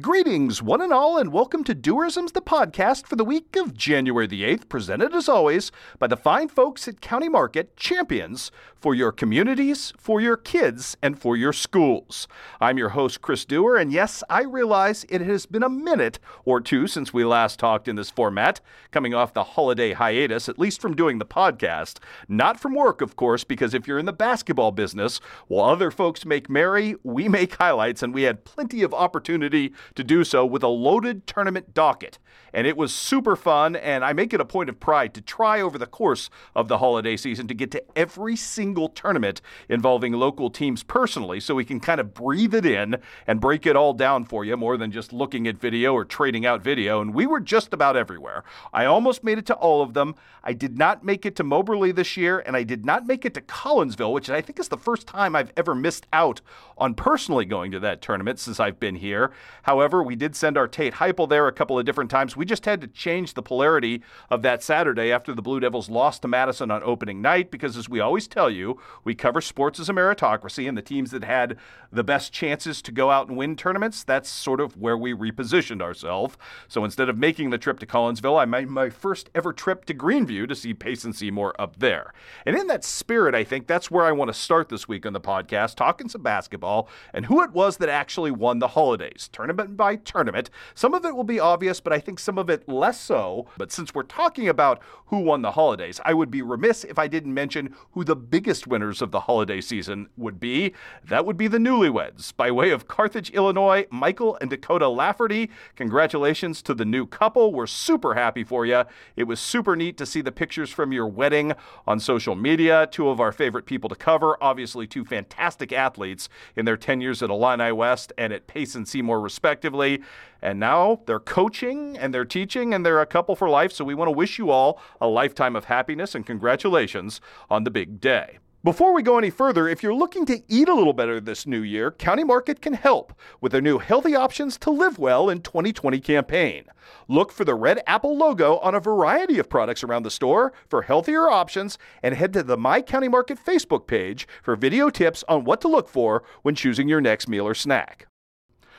Greetings, one and all, and welcome to Doerisms, the podcast for the week of January the 8th, presented as always by the fine folks at County Market, champions for your communities, for your kids, and for your schools. I'm your host, Chris Doerr, and yes, I realize it has been a minute or two since we last talked in this format, coming off the holiday hiatus, at least from doing the podcast. Not from work, of course, because if you're in the basketball business, while other folks make merry, we make highlights, and we had plenty of opportunity to do so with a loaded tournament docket. And it was super fun, and I make it a point of pride to try over the course of the holiday season to get to every single tournament involving local teams personally so we can kind of breathe it in and break it all down for you more than just looking at video or trading out video. And we were just about everywhere. I almost made it to all of them. I did not make it to Moberly this year, and I did not make it to Collinsville, which I think is the first time I've ever missed out on personally going to that tournament since I've been here. However, we did send our Tate Heupel there a couple of different times. We just had to change the polarity of that Saturday after the Blue Devils lost to Madison on opening night because, as we always tell you, we cover sports as a meritocracy, and the teams that had the best chances to go out and win tournaments, that's sort of where we repositioned ourselves. So instead of making the trip to Collinsville, I made my first ever trip to Greenview to see Payson Seymour up there. And in that spirit, I think that's where I want to start this week on the podcast, talking some basketball and who it was that actually won the holidays, tournament by tournament. Some of it will be obvious, but I think some of it less so. But since we're talking about who won the holidays, I would be remiss if I didn't mention who the biggest winners of the holiday season would be. That would be the newlyweds. By way of Carthage, Illinois, Michael and Dakota Lafferty, congratulations to the new couple. We're super happy for you. It was super neat to see the pictures from your wedding on social media. Two of our favorite people to cover, obviously, two fantastic athletes in their 10 years at Illini West and at Payson Seymour, respectively. And now they're coaching and they're teaching and they're a couple for life. So we want to wish you all a lifetime of happiness and congratulations on the big day. Before we go any further, if you're looking to eat a little better this new year, County Market can help with their new Healthy Options to Live Well in 2020 campaign. Look for the red apple logo on a variety of products around the store for healthier options and head to the My County Market Facebook page for video tips on what to look for when choosing your next meal or snack.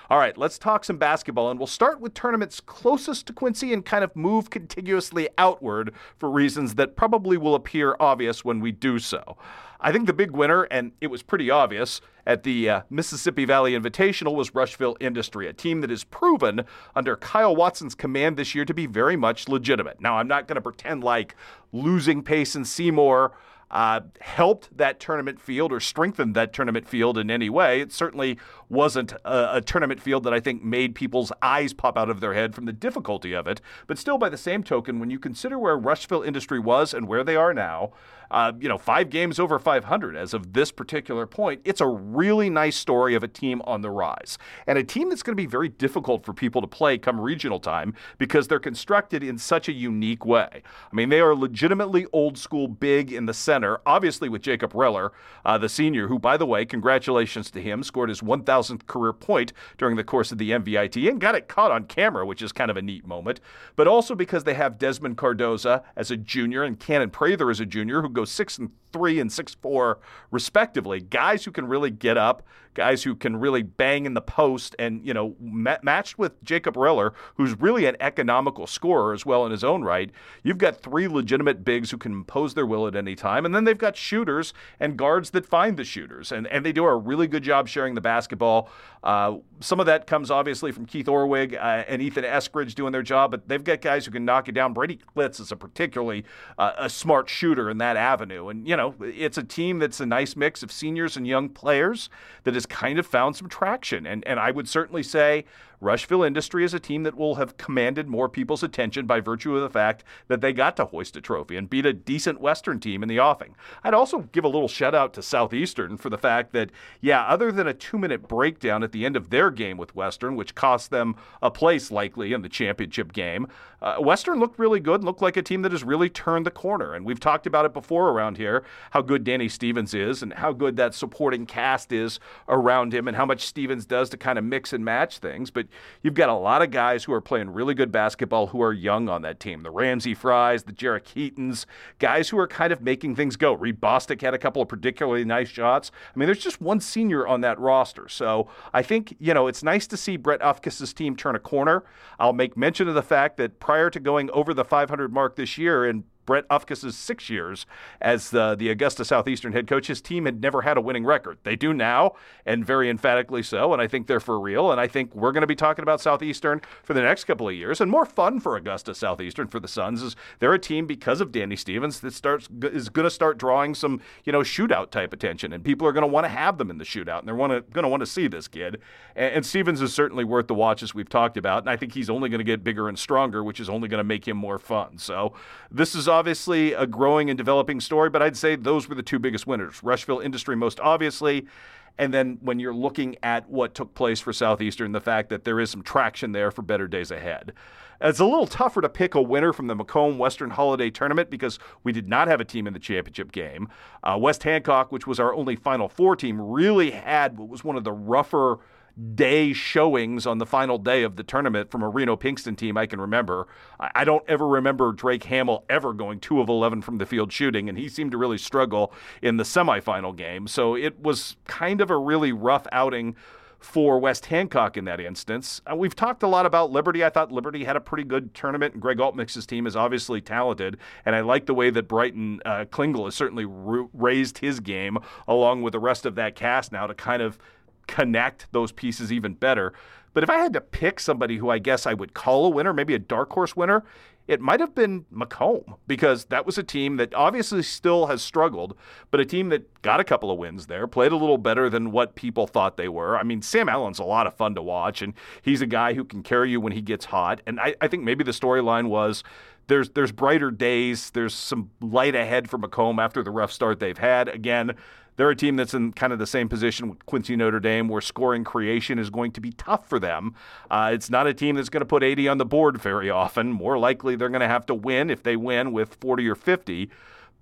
All right, let's talk some basketball, and we'll start with tournaments closest to Quincy and kind of move contiguously outward for reasons that probably will appear obvious when we do so. I think the big winner, and it was pretty obvious at the uh, Mississippi Valley Invitational, was Rushville Industry, a team that is proven under Kyle Watson's command this year to be very much legitimate. Now, I'm not going to pretend like losing Payson Seymour uh, helped that tournament field or strengthened that tournament field in any way. It certainly wasn't a, a, tournament field that I think made people's eyes pop out of their head from the difficulty of it. But still, by the same token, when you consider where Rushville Industry was and where they are now, uh, you know, five games over 500 as of this particular point, it's a really nice story of a team on the rise. And a team that's going to be very difficult for people to play come regional time because they're constructed in such a unique way. I mean, they are legitimately old school big in the center, obviously with Jacob Reller, uh, the senior, who, by the way, congratulations to him, scored his 1,000th career point during the course of the MVIT and got it caught on camera, which is kind of a neat moment. But also because they have Desmond Cardoza as a junior and Cannon Prather as a junior, who goes six and three and six four respectively. Guys who can really get up, guys who can really bang in the post, and you know, ma- matched with Jacob Reller, who's really an economical scorer as well in his own right. You've got three legitimate bigs who can impose their will at any time, and then they've got shooters and guards that find the shooters, and and they do a really good job sharing the basketball. Uh, some of that comes obviously from Keith Orwig uh, and Ethan Eskridge doing their job, but they've got guys who can knock it down. Brady Klitz is a particularly uh, a smart shooter in that avenue, and you know, it's a team that's a nice mix of seniors and young players that has kind of found some traction. And, and I would certainly say Rushville Industry is a team that will have commanded more people's attention by virtue of the fact that they got to hoist a trophy and beat a decent Western team in the offing. I'd also give a little shout out to Southeastern for the fact that, yeah, other than a two minute breakdown at the end of their game with Western, which cost them a place likely in the championship game, uh, Western looked really good, looked like a team that has really turned the corner. And we've talked about it before around here how good Danny Stevens is and how good that supporting cast is around him and how much Stevens does to kind of mix and match things. But you've got a lot of guys who are playing really good basketball who are young on that team. The Ramsey Fries, the Jarek Heatons, guys who are kind of making things go. Reed Bostic had a couple of particularly nice shots. I mean, there's just one senior on that roster. So I think, you know, it's nice to see Brett Ufkes' team turn a corner. I'll make mention of the fact that prior to going over the 500 mark this year and Brett Ufkes' six years as the, the Augusta Southeastern head coach, his team had never had a winning record. They do now, and very emphatically so, and I think they're for real. And I think we're going to be talking about Southeastern for the next couple of years. And more fun for Augusta Southeastern for the Suns is they're a team because of Danny Stevens that starts is going to start drawing some you know shootout type attention, and people are going to want to have them in the shootout, and they're going to want to see this kid. And, and Stevens is certainly worth the watch as we've talked about, and I think he's only going to get bigger and stronger, which is only going to make him more fun. So this is obviously a growing and developing story, but I'd say those were the two biggest winners. Rushville Industry, most obviously. And then when you're looking at what took place for Southeastern, the fact that there is some traction there for better days ahead. It's a little tougher to pick a winner from the Macomb Western Holiday Tournament because we did not have a team in the championship game. Uh, West Hancock, which was our only Final Four team, really had what was one of the rougher day showings on the final day of the tournament from a Reno Pinkston team I can remember. I don't ever remember Drake Hamill ever going 2 of 11 from the field shooting, and he seemed to really struggle in the semifinal game. So it was kind of a really rough outing for West Hancock in that instance. Uh, we've talked a lot about Liberty. I thought Liberty had a pretty good tournament, and Greg Altmix's team is obviously talented. And I like the way that Brighton uh, Klingel has certainly raised his game along with the rest of that cast now to kind of connect those pieces even better. But if I had to pick somebody who I guess I would call a winner, maybe a dark horse winner, it might have been Macomb because that was a team that obviously still has struggled, but a team that got a couple of wins there, played a little better than what people thought they were. I mean, Sam Allen's a lot of fun to watch, and he's a guy who can carry you when he gets hot. And I, I think maybe the storyline was there's there's brighter days. There's some light ahead for Macomb after the rough start they've had. Again, they're a team that's in kind of the same position with Quincy Notre Dame, where scoring creation is going to be tough for them. Uh, it's not a team that's going to put 80 on the board very often. More likely, they're going to have to win if they win with 40 or 50.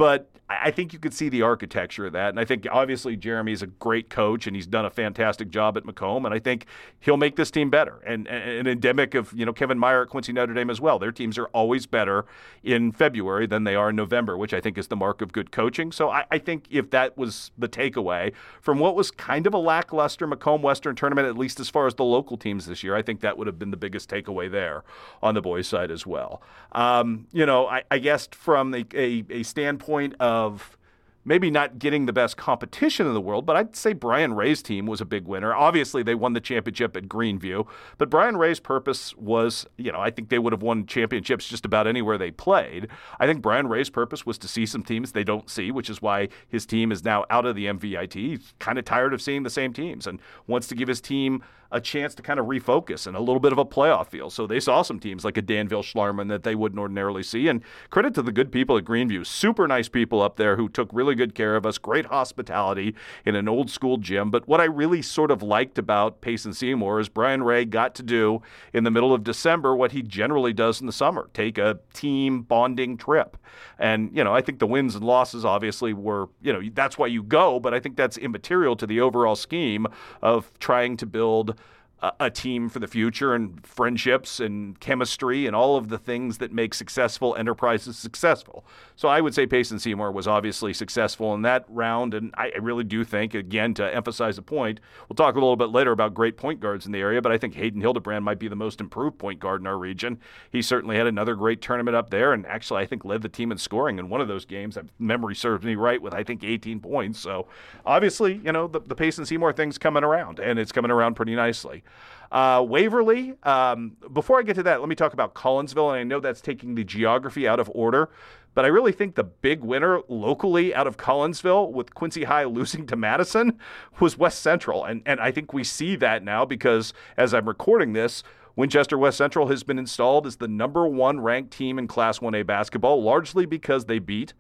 But I think you could see the architecture of that. And I think obviously Jeremy is a great coach and he's done a fantastic job at Macomb. And I think he'll make this team better. And, an endemic of, you know, Kevin Meyer at Quincy Notre Dame as well. Their teams are always better in February than they are in November, which I think is the mark of good coaching. So I, I think if that was the takeaway from what was kind of a lackluster Macomb Western tournament, at least as far as the local teams this year, I think that would have been the biggest takeaway there on the boys' side as well. Um, you know, I, I guess from a, a, a standpoint of of maybe not getting the best competition in the world, but I'd say Brian Ray's team was a big winner. Obviously, they won the championship at Greenview, but Brian Ray's purpose was, you know, I think they would have won championships just about anywhere they played. I think Brian Ray's purpose was to see some teams they don't see, which is why his team is now out of the MVIT. He's kind of tired of seeing the same teams and wants to give his team a chance to kind of refocus and a little bit of a playoff feel. So they saw some teams like a Danville Schlarman that they wouldn't ordinarily see. And credit to the good people at Greenview. Super nice people up there who took really good care of us, great hospitality in an old school gym. But what I really sort of liked about Payson Seymour is Brian Ray got to do in the middle of December what he generally does in the summer take a team bonding trip. And, you know, I think the wins and losses obviously were, you know, that's why you go, but I think that's immaterial to the overall scheme of trying to build a, team for the future and friendships and chemistry and all of the things that make successful enterprises successful. So I would say Payson Seymour was obviously successful in that round, and I really do think, again, to emphasize a point, we'll talk a little bit later about great point guards in the area, but I think Hayden Hildebrand might be the most improved point guard in our region. He certainly had another great tournament up there, and actually I think led the team in scoring in one of those games. Memory serves me right, with I think 18 points. So obviously, you know, the, the Payson Seymour thing's coming around, and it's coming around pretty nicely. Uh, Waverly, um, before I get to that, let me talk about Collinsville. And I know that's taking the geography out of order, but I really think the big winner locally out of Collinsville with Quincy High losing to Madison was West Central. And, and I think we see that now because as I'm recording this, Winchester West Central has been installed as the number one ranked team in Class 1A basketball, largely because they beat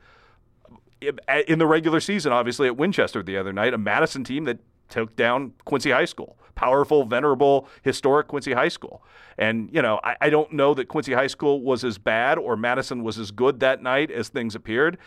in the regular season, obviously, at Winchester the other night, a Madison team that took down Quincy High School, powerful, venerable, historic Quincy High School. And, you know, I, I, don't know that Quincy High School was as bad or Madison was as good that night as things appeared.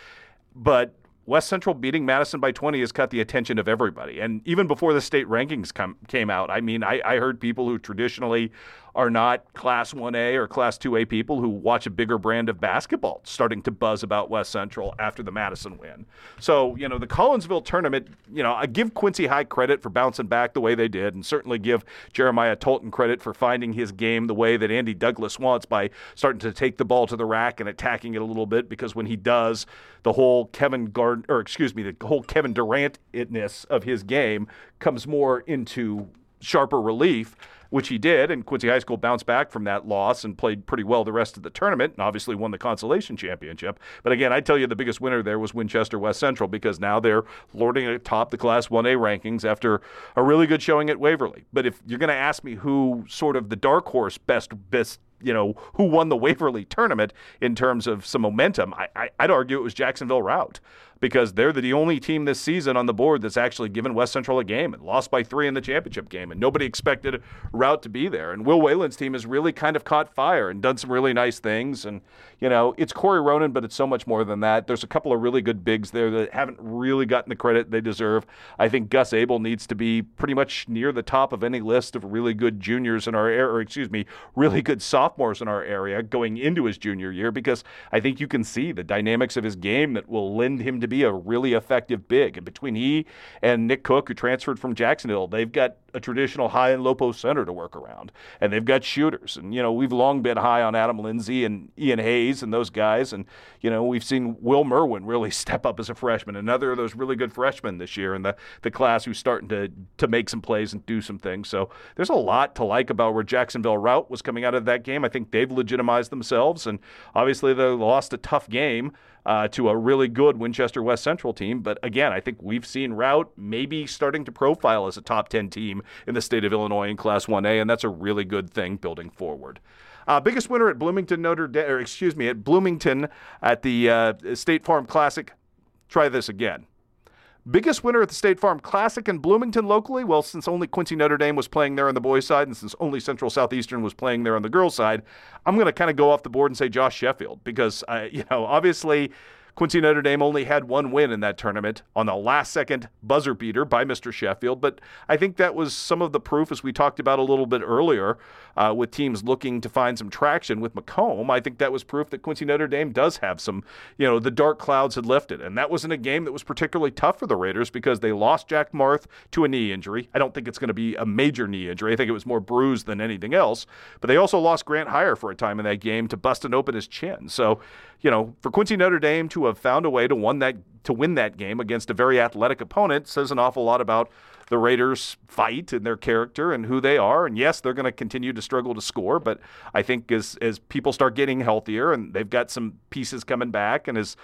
But West Central beating Madison by 20 has caught the attention of everybody. And even before the state rankings come, came out, I mean, I, I heard people who traditionally are not Class 1A or Class 2A people who watch a bigger brand of basketball starting to buzz about West Central after the Madison win. So, you know, the Collinsville tournament, you know, I give Quincy High credit for bouncing back the way they did, and certainly give Jeremiah Tolton credit for finding his game the way that Andy Douglas wants by starting to take the ball to the rack and attacking it a little bit because when he does, the whole Kevin Gard or excuse me, the whole Kevin Durant itness of his game comes more into sharper relief which he did. And Quincy High School bounced back from that loss and played pretty well the rest of the tournament and obviously won the consolation championship. But again, I tell you, the biggest winner there was Winchester West Central because now they're lording atop the Class 1A rankings after a really good showing at Waverly. But if you're going to ask me who sort of the dark horse best best you know, who won the Waverly tournament in terms of some momentum, I, I, would argue it was Jacksonville Routt because they're the only team this season on the board that's actually given West Central a game and lost by three in the championship game. And nobody expected Routt to be there. And Will Whalen's team has really kind of caught fire and done some really nice things. And, you know, it's Corey Ronan, but it's so much more than that. There's a couple of really good bigs there that haven't really gotten the credit they deserve. I think Gus Abel needs to be pretty much near the top of any list of really good juniors in our area, or excuse me, really good sophomores in our area going into his junior year because I think you can see the dynamics of his game that will lend him to be a really effective big. And between he and Nick Cook, who transferred from Jacksonville, they've got a traditional high and low post center to work around. And they've got shooters. And, you know, we've long been high on Adam Lindsay and Ian Hayes and those guys. And, you know, we've seen Will Merwin really step up as a freshman, another of those really good freshmen this year in the, the class who's starting to, to make some plays and do some things. So there's a lot to like about where Jacksonville Routt was coming out of that game. I think they've legitimized themselves. And obviously, they lost a tough game uh, to a really good Winchester West Central team. But again, I think we've seen Routt maybe starting to profile as a top 10 team in the state of Illinois in Class 1A, and that's a really good thing building forward. Uh, biggest winner at Bloomington Notre Dame, or excuse me, at Bloomington at the uh, State Farm Classic. Try this again. Biggest winner at the State Farm Classic in Bloomington locally? Well, since only Quincy Notre Dame was playing there on the boys' side, and since only Central Southeastern was playing there on the girls' side, I'm going to kind of go off the board and say Josh Sheffield because, uh, you know, obviously Quincy Notre Dame only had one win in that tournament on the last second buzzer beater by Mr. Sheffield, but I think that was some of the proof, as we talked about a little bit earlier, uh, with teams looking to find some traction with Macomb. I think that was proof that Quincy Notre Dame does have some, you know, the dark clouds had lifted. And that wasn't a game that was particularly tough for the Raiders because they lost Jack Marth to a knee injury. I don't think it's going to be a major knee injury. I think it was more bruised than anything else. But they also lost Grant Heyer for a time in that game to busting open his chin. So, you know, for Quincy Notre Dame to have found a way to win that to win that game against a very athletic opponent says an awful lot about the Raiders' fight and their character and who they are. And yes, they're going to continue to struggle to score, but I think as as people start getting healthier and they've got some pieces coming back, and as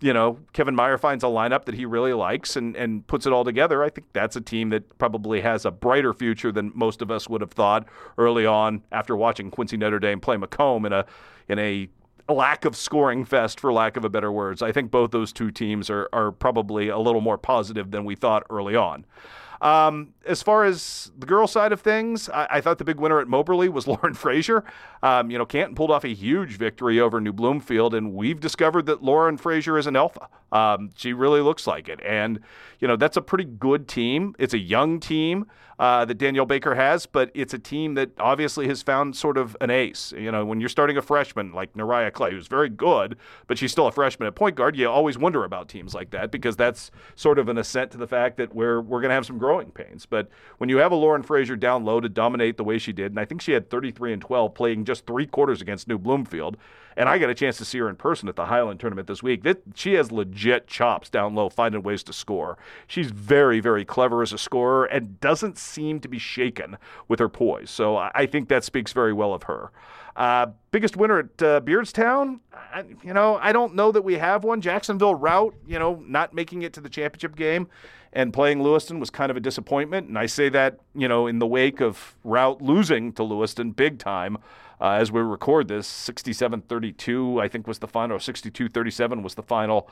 you know, Kevin Meyer finds a lineup that he really likes and, and puts it all together. I think that's a team that probably has a brighter future than most of us would have thought early on after watching Quincy Notre Dame play Macomb in a in a lack of scoring fest, for lack of a better words. I think both those two teams are, are probably a little more positive than we thought early on. Um, as far as the girl side of things, I, I, thought the big winner at Moberly was Lauren Frazier. Um, you know, Canton pulled off a huge victory over New Bloomfield, and we've discovered that Lauren Frazier is an alpha. Um, she really looks like it. And, you know, that's a pretty good team. It's a young team uh, that Danielle Baker has, but it's a team that obviously has found sort of an ace. You know, when you're starting a freshman like Nariah Clay, who's very good, but she's still a freshman at point guard, you always wonder about teams like that because that's sort of an assent to the fact that we're, we're going to have some growing pains. But when you have a Lauren Frazier down low to dominate the way she did, and I think she had 33 and 12 playing just three quarters against New Bloomfield, and I got a chance to see her in person at the Highland tournament this week. That, she has legit chops down low, finding ways to score. She's very, very clever as a scorer and doesn't seem to be shaken with her poise. So I think that speaks very well of her. Uh, biggest winner at uh, Beardstown? I, you know, I don't know that we have one. Jacksonville Routt, you know, not making it to the championship game and playing Lewiston was kind of a disappointment. And I say that, you know, in the wake of Routt losing to Lewiston big time uh, as we record this. 67 32, I think, was the final, 62 37 was the final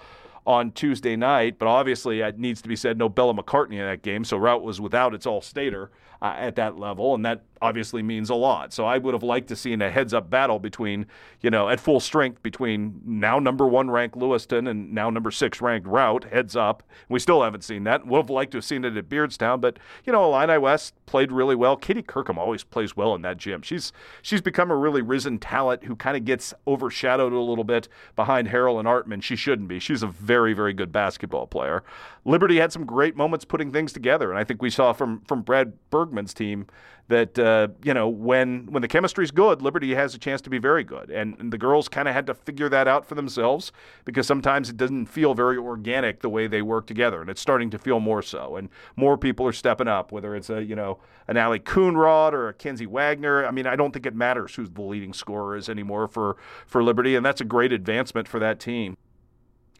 on Tuesday night. But obviously, it needs to be said no Bella McCartney in that game. So Routt was without its all stater uh, at that level. And that obviously means a lot. So I would have liked to seen a heads up battle between you know, at full strength between now number one ranked Lewiston and now number six ranked Routt. Heads up. We still haven't seen that. Would have liked to have seen it at Beardstown, but, you know, Illini West played really well. Katie Kirkham always plays well in that gym. She's she's become a really risen talent who kind of gets overshadowed a little bit behind Harrell and Artman. She shouldn't be. She's a very, very good basketball player. Liberty had some great moments putting things together, and I think we saw from from Brad Bergman's team that uh, you know when when the chemistry's good, Liberty has a chance to be very good, and, and the girls kind of had to figure that out for themselves because sometimes it doesn't feel very organic the way they work together, and it's starting to feel more so, and more people are stepping up, whether it's a you know an Ali Coonrod or a Kenzie Wagner. I mean, I don't think it matters who the leading scorer is anymore for for Liberty, and that's a great advancement for that team.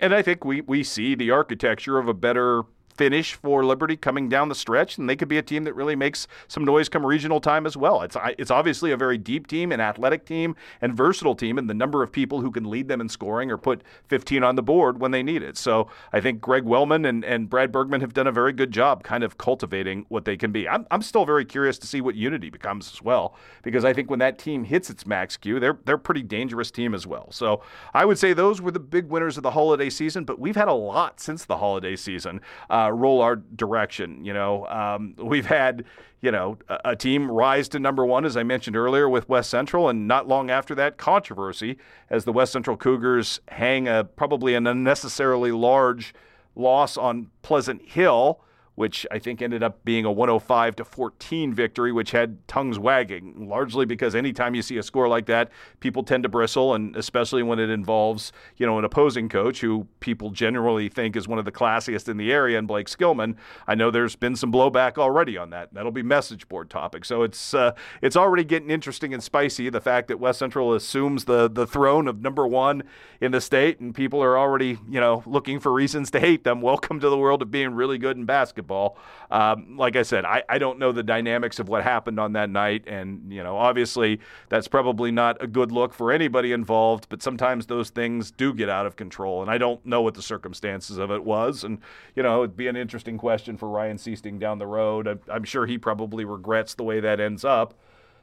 And I think we, we see the architecture of a better finish for Liberty coming down the stretch, and they could be a team that really makes some noise come regional time as well. It's it's obviously a very deep team, an athletic team, and versatile team, and the number of people who can lead them in scoring or put 15 on the board when they need it. So I think Greg Wellman and, and Brad Bergman have done a very good job kind of cultivating what they can be. I'm, I'm still very curious to see what Unity becomes as well, because I think when that team hits its max Q, they're they're a pretty dangerous team as well. So I would say those were the big winners of the holiday season, but we've had a lot since the holiday season. Uh, uh, roll our direction. You know, um, we've had you know a, a, team rise to number one, as I mentioned earlier, with West Central, and not long after that, controversy as the West Central Cougars hang a probably an unnecessarily large loss on Pleasant Hill which I think ended up being a 105 to 14 victory, which had tongues wagging, largely because anytime you see a score like that, people tend to bristle, and especially when it involves, you know, an opposing coach who people generally think is one of the classiest in the area, and Blake Skillman. I know there's been some blowback already on that. That'll be message board topic. So it's uh, it's already getting interesting and spicy. The fact that West Central assumes the the throne of number one in the state, and people are already, you know, looking for reasons to hate them. Welcome to the world of being really good in basketball basketball. Um, like I said, I, I don't know the dynamics of what happened on that night. And, you know, obviously that's probably not a good look for anybody involved, but sometimes those things do get out of control. And I don't know what the circumstances of it was. And, you know, it'd be an interesting question for Ryan Siesting down the road. I, I'm sure he probably regrets the way that ends up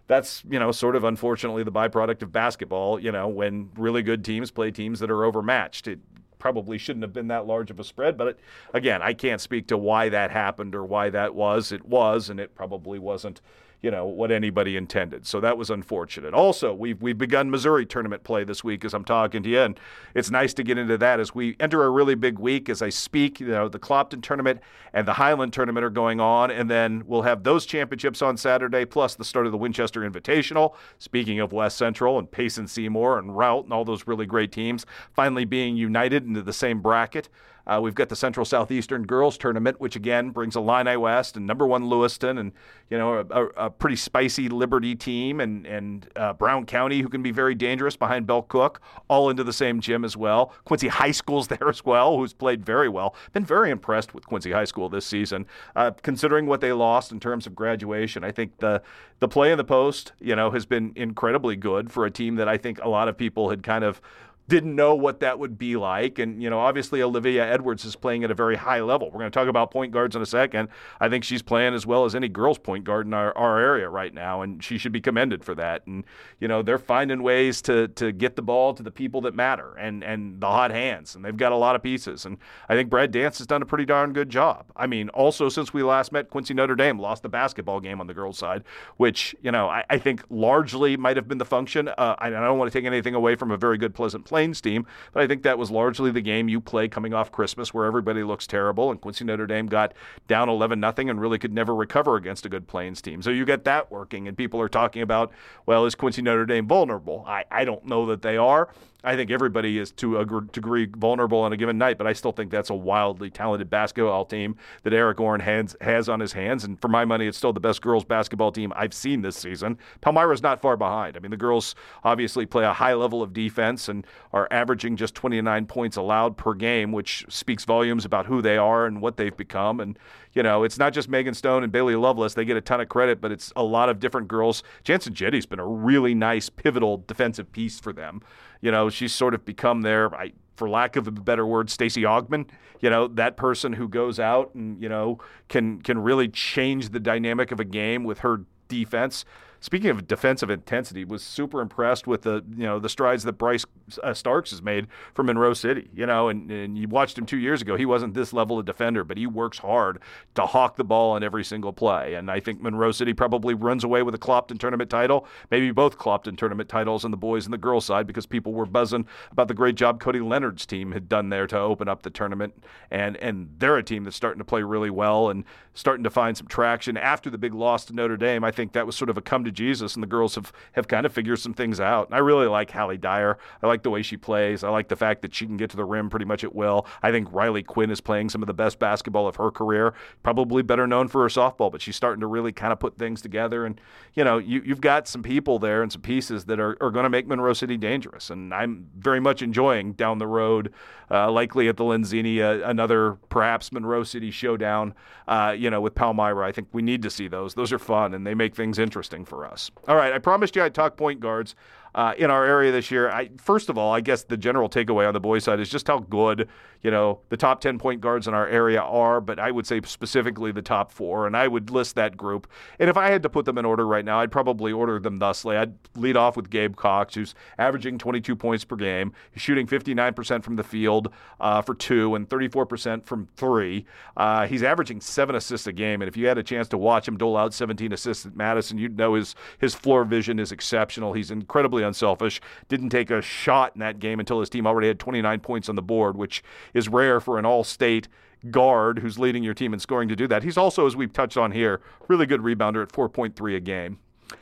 that's you know sort of unfortunately the byproduct of basketball you know when really good teams play teams that are overmatched it probably shouldn't have been that large of a spread. But it, again, I can't speak to why that happened or why that was. It was, and it probably wasn't you know what anybody intended. So that was unfortunate. Also, we've we've begun Missouri tournament play this week as I'm talking to you, and it's nice to get into that as we enter a really big week. As I speak, you know the Clopton tournament and the Highland tournament are going on, and then we'll have those championships on Saturday, plus the start of the Winchester Invitational. Speaking of West Central and Payson Seymour and Routt and all those really great teams finally being united into the same bracket. Uh, we've got the Central Southeastern Girls Tournament, which again brings Illini West and number one Lewiston, and you know a, a pretty spicy Liberty team, and and uh, Brown County, who can be very dangerous behind Bell Cook, all into the same gym as well. Quincy High School's there as well, who's played very well. Been very impressed with Quincy High School this season, uh, considering what they lost in terms of graduation. I think the the play in the post, you know, has been incredibly good for a team that I think a lot of people had kind of didn't know what that would be like. And, you know, obviously Olivia Edwards is playing at a very high level. We're going to talk about point guards in a second. I think she's playing as well as any girls' point guard in our, our area right now, and she should be commended for that. And, you know, they're finding ways to, to get the ball to the people that matter and, and the hot hands, and they've got a lot of pieces. And I think Brad Dance has done a pretty darn good job. I mean, also since we last met, Quincy Notre Dame lost the basketball game on the girls' side, which, you know, I, I think largely might have been the function. Uh, I, I don't want to take anything away from a very good Pleasant Plains team. But I think that was largely the game you play coming off Christmas where everybody looks terrible. And Quincy Notre Dame got down 11 nothing and really could never recover against a good Plains team. So you get that working. And people are talking about, well, is Quincy Notre Dame vulnerable? I, I don't know that they are. I think everybody is to a degree vulnerable on a given night, but I still think that's a wildly talented basketball team that Eric Orrin has, has on his hands. And for my money, it's still the best girls basketball team I've seen this season. Palmyra's not far behind. I mean, the girls obviously play a high level of defense and are averaging just 29 points allowed per game, which speaks volumes about who they are and what they've become. And, you know, it's not just Megan Stone and Bailey Lovelace. They get a ton of credit, but it's a lot of different girls. Jansen Jetty's been a really nice, pivotal defensive piece for them. You know, she's sort of become their, I, for lack of a better word, Stacey Augmon. You know, that person who goes out and you know can can really change the dynamic of a game with her defense. Speaking of defensive intensity, was super impressed with the you know the strides that Bryce uh, Starks has made for Monroe City. You know, and, and you watched him two years ago. He wasn't this level of defender, but he works hard to hawk the ball on every single play. And I think Monroe City probably runs away with a Clopton tournament title, maybe both Clopton tournament titles on the boys and the girls side because people were buzzing about the great job Cody Leonard's team had done there to open up the tournament. And and they're a team that's starting to play really well and starting to find some traction after the big loss to Notre Dame. I think that was sort of a come to Jesus, and the girls have, have kind of figured some things out. And I really like Hallie Dyer. I like the way she plays. I like the fact that she can get to the rim pretty much at will. I think Riley Quinn is playing some of the best basketball of her career, probably better known for her softball, but she's starting to really kind of put things together. And, you know, you, you've got some people there and some pieces that are, are going to make Monroe City dangerous. And I'm very much enjoying down the road, uh, likely at the Lenzini, uh, another perhaps Monroe City showdown, uh, you know, with Palmyra. I think we need to see those. Those are fun and they make things interesting for us. All right, I promised you I'd talk point guards uh, in our area this year. I, first of all, I guess the general takeaway on the boys' side is just how good you know the top 10 point guards in our area are, but I would say specifically the top four, and I would list that group. And if I had to put them in order right now, I'd probably order them thusly. I'd lead off with Gabe Cox, who's averaging 22 points per game. He's shooting 59% from the field uh, for two and 34% from three. Uh, he's averaging seven assists a game, and if you had a chance to watch him dole out 17 assists at Madison, you'd know his his floor vision is exceptional. He's incredibly unselfish. Didn't take a shot in that game until his team already had 29 points on the board, which is rare for an all state guard who's leading your team in scoring to do that. He's also, as we've touched on here, really good rebounder at 4.3 a game.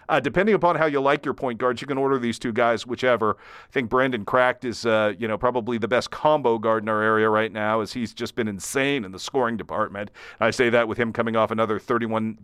Uh, depending upon how you like your point guards, you can order these two guys, whichever. I think Brandon Cracked is, uh, you know, probably the best combo guard in our area right now, as he's just been insane in the scoring department. I say that with him coming off another 31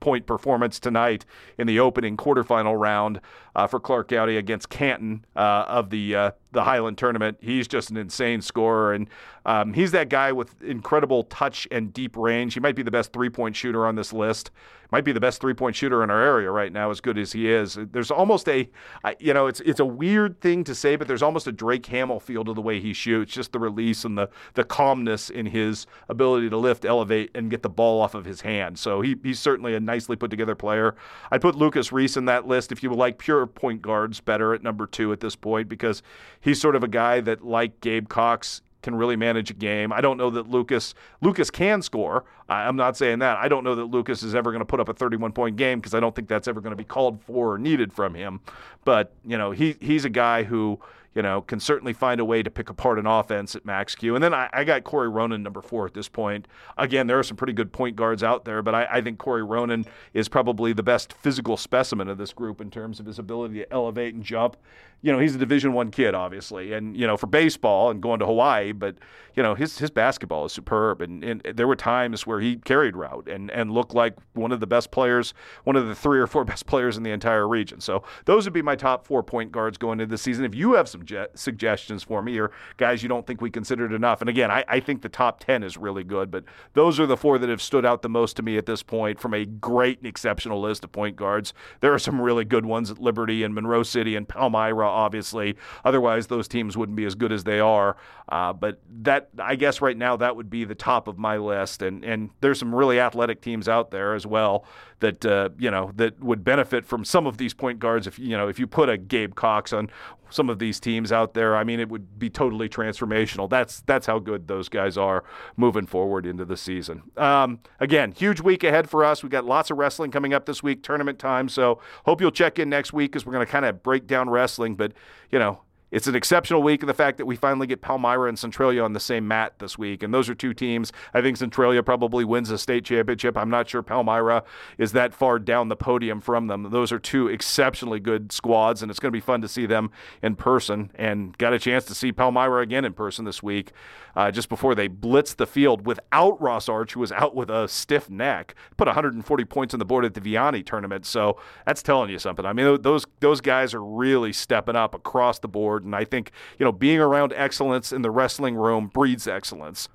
point performance tonight in the opening quarterfinal round uh, for Clark County against Canton uh, of the uh, the Highland tournament. He's just an insane scorer, and um, he's that guy with incredible touch and deep range. He might be the best three point shooter on this list. Might be the best three point shooter in our area right now, as good as he is. There's almost a, you know, it's it's a weird thing to say, but there's almost a Drake Hamill feel to the way he shoots. Just the release and the the calmness in his ability to lift, elevate, and get the ball off of his hand. So he he's certainly a nicely put together player. I'd put Lucas Reese in that list if you would like pure point guards better at number two at this point because he's sort of a guy that, like Gabe Cox, can really manage a game. I don't know that Lucas Lucas can score. I'm not saying that. I don't know that Lucas is ever going to put up a 31 point game because I don't think that's ever going to be called for or needed from him. But you know, he he's a guy who you know, can certainly find a way to pick apart an offense at Max Q. And then I, I got Corey Ronan number four at this point. Again, there are some pretty good point guards out there, but I, I think Corey Ronan is probably the best physical specimen of this group in terms of his ability to elevate and jump. You know, he's a Division One kid, obviously, and you know for baseball and going to Hawaii, but you know his his basketball is superb. And, and there were times where he carried Routt and and looked like one of the best players, one of the three or four best players in the entire region. So those would be my top four point guards going into the season. If you have some suggestions for me or guys you don't think we considered enough. And again, I, I think the top 10 is really good, but those are the four that have stood out the most to me at this point from a great and exceptional list of point guards. There are some really good ones at Liberty and Monroe City and Palmyra, obviously. Otherwise, those teams wouldn't be as good as they are. Uh, but that, I guess, right now, that would be the top of my list. And and there's some really athletic teams out there as well that uh, you know that would benefit from some of these point guards. If you know if you put a Gabe Cox on some of these teams out there, I mean, it would be totally transformational. That's that's how good those guys are moving forward into the season. Um, again, huge week ahead for us. We got lots of wrestling coming up this week, tournament time. So hope you'll check in next week because we're going to kind of break down wrestling. But you know, it's an exceptional week in the fact that we finally get Palmyra and Centralia on the same mat this week. And those are two teams. I think Centralia probably wins the state championship. I'm not sure Palmyra is that far down the podium from them. Those are two exceptionally good squads, and it's going to be fun to see them in person. And got a chance to see Palmyra again in person this week uh, just before they blitzed the field without Ross Arch, who was out with a stiff neck. Put 140 points on the board at the Vianney tournament. So that's telling you something. I mean, those, those guys are really stepping up across the board. And I think, you know, being around excellence in the wrestling room breeds excellence.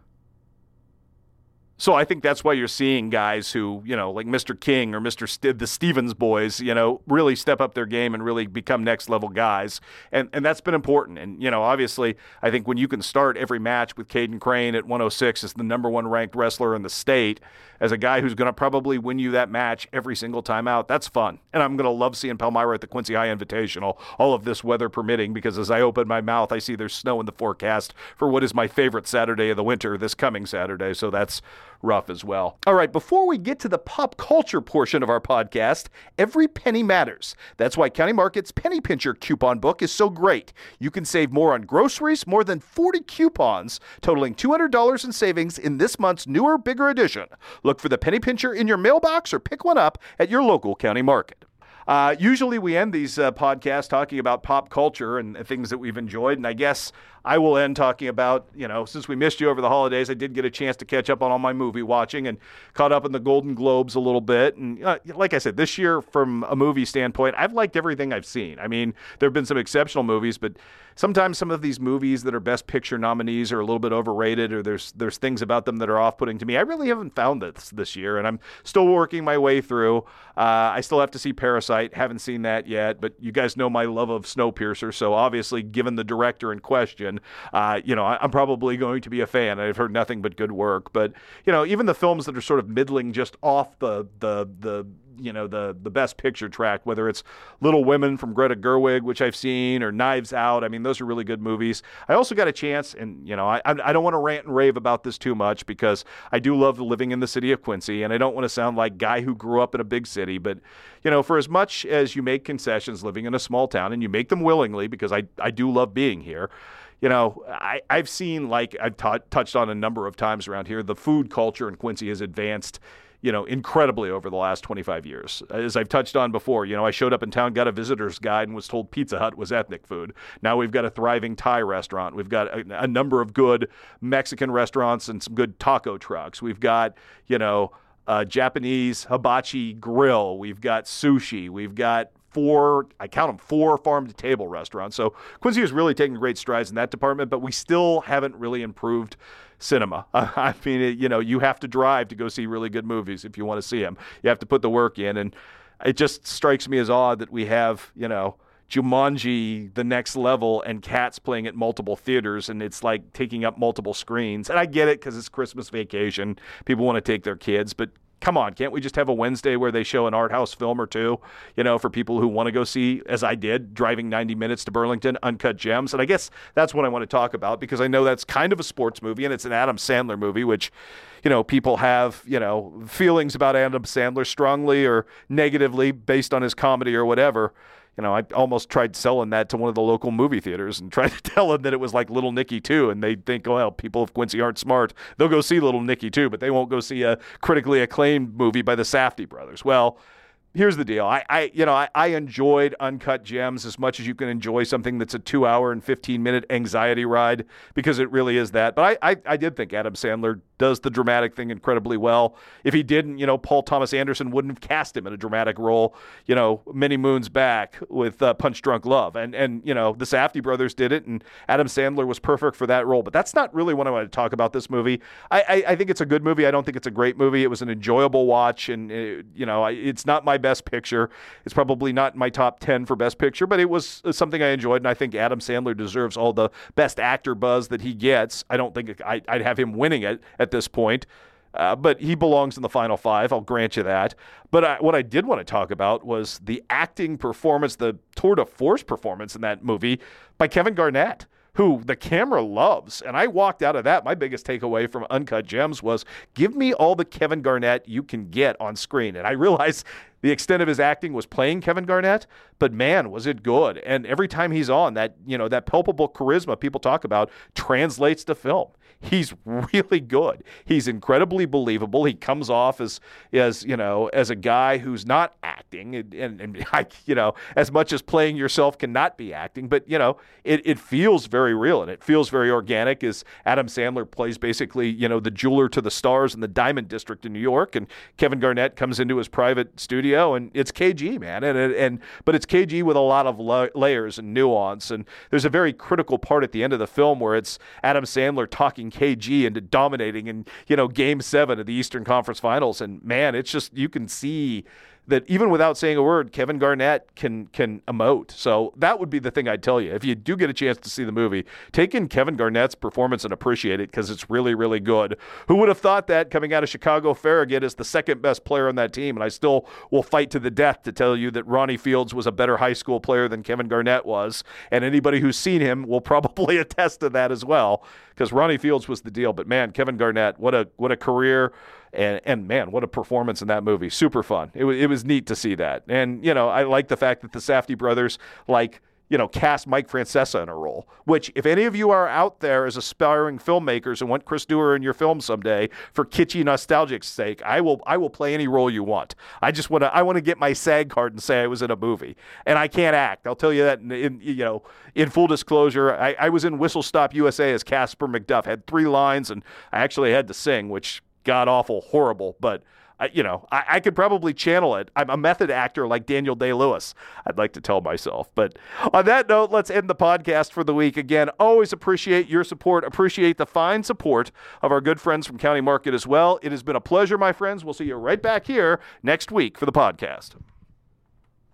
So I think that's why you're seeing guys who, you know, like Mr. King or Mr. St- the Stevens boys, you know, really step up their game and really become next level guys. And and that's been important. And you know, obviously, I think when you can start every match with Caden Crane at 106 as the number one ranked wrestler in the state, as a guy who's going to probably win you that match every single time out, that's fun. And I'm going to love seeing Palmyra at the Quincy High Invitational, all of this weather permitting, because as I open my mouth, I see there's snow in the forecast for what is my favorite Saturday of the winter this coming Saturday. So that's rough as well. All right, before we get to the pop culture portion of our podcast, every penny matters. That's why County Market's Penny Pincher coupon book is so great. You can save more on groceries, more than 40 coupons, totaling $200 in savings in this month's newer, bigger edition. Look for the Penny Pincher in your mailbox or pick one up at your local county market. Uh, usually, we end these uh, podcasts talking about pop culture and things that we've enjoyed. And I guess I will end talking about, you know, since we missed you over the holidays, I did get a chance to catch up on all my movie watching and caught up in the Golden Globes a little bit. And uh, like I said, this year, from a movie standpoint, I've liked everything I've seen. I mean, there have been some exceptional movies, but sometimes some of these movies that are Best Picture nominees are a little bit overrated, or there's there's things about them that are off-putting to me. I really haven't found this this year, and I'm still working my way through. Uh, I still have to see Parasite. Haven't seen that yet, but you guys know my love of Snowpiercer, so obviously, given the director in question uh, you know, I, am probably going to be a fan. I've heard nothing but good work. But you know, even the films that are sort of middling, just off the the the you know the the best picture track whether it's little women from greta gerwig which i've seen or knives out i mean those are really good movies i also got a chance and you know i, I don't want to rant and rave about this too much because i do love living in the city of quincy and i don't want to sound like guy who grew up in a big city but you know for as much as you make concessions living in a small town and you make them willingly because i, I do love being here you know, I, I've seen, like I've t- touched on a number of times around here, the food culture in Quincy has advanced you know, incredibly over the last 25 years. As I've touched on before, you know, I showed up in town, got a visitor's guide, and was told Pizza Hut was ethnic food. Now we've got a thriving Thai restaurant. We've got a, a number of good Mexican restaurants and some good taco trucks. We've got, you know, a Japanese hibachi grill. We've got sushi. We've got four, I count them, four farm to table restaurants. So Quincy is really taking great strides in that department, but we still haven't really improved cinema. I mean, it, you know, you have to drive to go see really good movies if you want to see them. You have to put the work in. And it just strikes me as odd that we have, you know, Jumanji, the next level, and Cats playing at multiple theaters, and it's like taking up multiple screens. And I get it because it's Christmas vacation. People want to take their kids, but come on, can't we just have a Wednesday where they show an art house film or two, you know, for people who want to go see, as I did, driving 90 minutes to Burlington, Uncut Gems? And I guess that's what I want to talk about because I know that's kind of a sports movie and it's an Adam Sandler movie, which, you know, people have, you know, feelings about Adam Sandler strongly or negatively based on his comedy or whatever you know, I almost tried selling that to one of the local movie theaters and tried to tell them that it was like Little Nicky too, And they think, well, people of Quincy aren't smart. They'll go see Little Nicky too, but they won't go see a critically acclaimed movie by the Safdie brothers. Well, here's the deal. I, I you know, I, I, enjoyed Uncut Gems as much as you can enjoy something that's a two hour and 15 minute anxiety ride because it really is that. But I, I, I did think Adam Sandler does the dramatic thing incredibly well. If he didn't, you know, Paul Thomas Anderson wouldn't have cast him in a dramatic role, you know, many moons back with uh, Punch Drunk Love. And, and, you know, the Safdie brothers did it, and Adam Sandler was perfect for that role. But that's not really what I want to talk about this movie. I, I, I think it's a good movie. I don't think it's a great movie. It was an enjoyable watch, and, it, uh, you know, it's not my best picture. It's probably not my top 10 for best picture, but it was uh, something I enjoyed, and I think Adam Sandler deserves all the best actor buzz that he gets. I don't think I, I'd have him winning it at this point. Uh, but he belongs in the final five. I'll grant you that. But I, what I did want to talk about was the acting performance, the tour de force performance in that movie by Kevin Garnett, who the camera loves. And I walked out of that. My biggest takeaway from Uncut Gems was give me all the Kevin Garnett you can get on screen. And I realized the extent of his acting was playing Kevin Garnett, but man, was it good. And every time he's on, that, you know, that palpable charisma people talk about translates to film. He's really good. He's incredibly believable. He comes off as as you know as a guy who's not acting, and, and, and I, you know as much as playing yourself cannot be acting, but you know it, it feels very real and it feels very organic. As Adam Sandler plays basically you know the jeweler to the stars in the Diamond District in New York, and Kevin Garnett comes into his private studio studio, and it's KG, man, and and but it's KG with a lot of la- layers and nuance. And there's a very critical part at the end of the film where it's Adam Sandler talking KG into dominating in you know Game Seven of the Eastern Conference Finals, and man, it's just you can see that even without saying a word, Kevin Garnett can can emote. So that would be the thing I'd tell you. If you do get a chance to see the movie, take in Kevin Garnett's performance and appreciate it because it's really, really good. Who would have thought that coming out of Chicago, Farragut is the second best player on that team? And I still will fight to the death to tell you that Ronnie Fields was a better high school player than Kevin Garnett was. And anybody who's seen him will probably attest to that as well because Ronnie Fields was the deal. But man, Kevin Garnett, what a what a career and and man, what a performance in that movie! Super fun. It was it was neat to see that, and you know I like the fact that the Safdie brothers like you know, cast Mike Francesa in a role. Which, if any of you are out there as aspiring filmmakers and want Chris Doerr in your film someday for kitschy nostalgic sake, I will I will play any role you want. I just want to I want to get my SAG card and say I was in a movie, and I can't act. I'll tell you that. In, in you know, in full disclosure, I, I was in Whistle Stop USA as Casper McDuff. Had three lines, and I actually had to sing, which god awful, horrible, but. You know, I, I, could probably channel it. I'm a method actor like Daniel Day Lewis, I'd like to tell myself. But on that note, let's end the podcast for the week. Again, always appreciate your support, appreciate the fine support of our good friends from County Market as well. It has been a pleasure, my friends. We'll see you right back here next week for the podcast.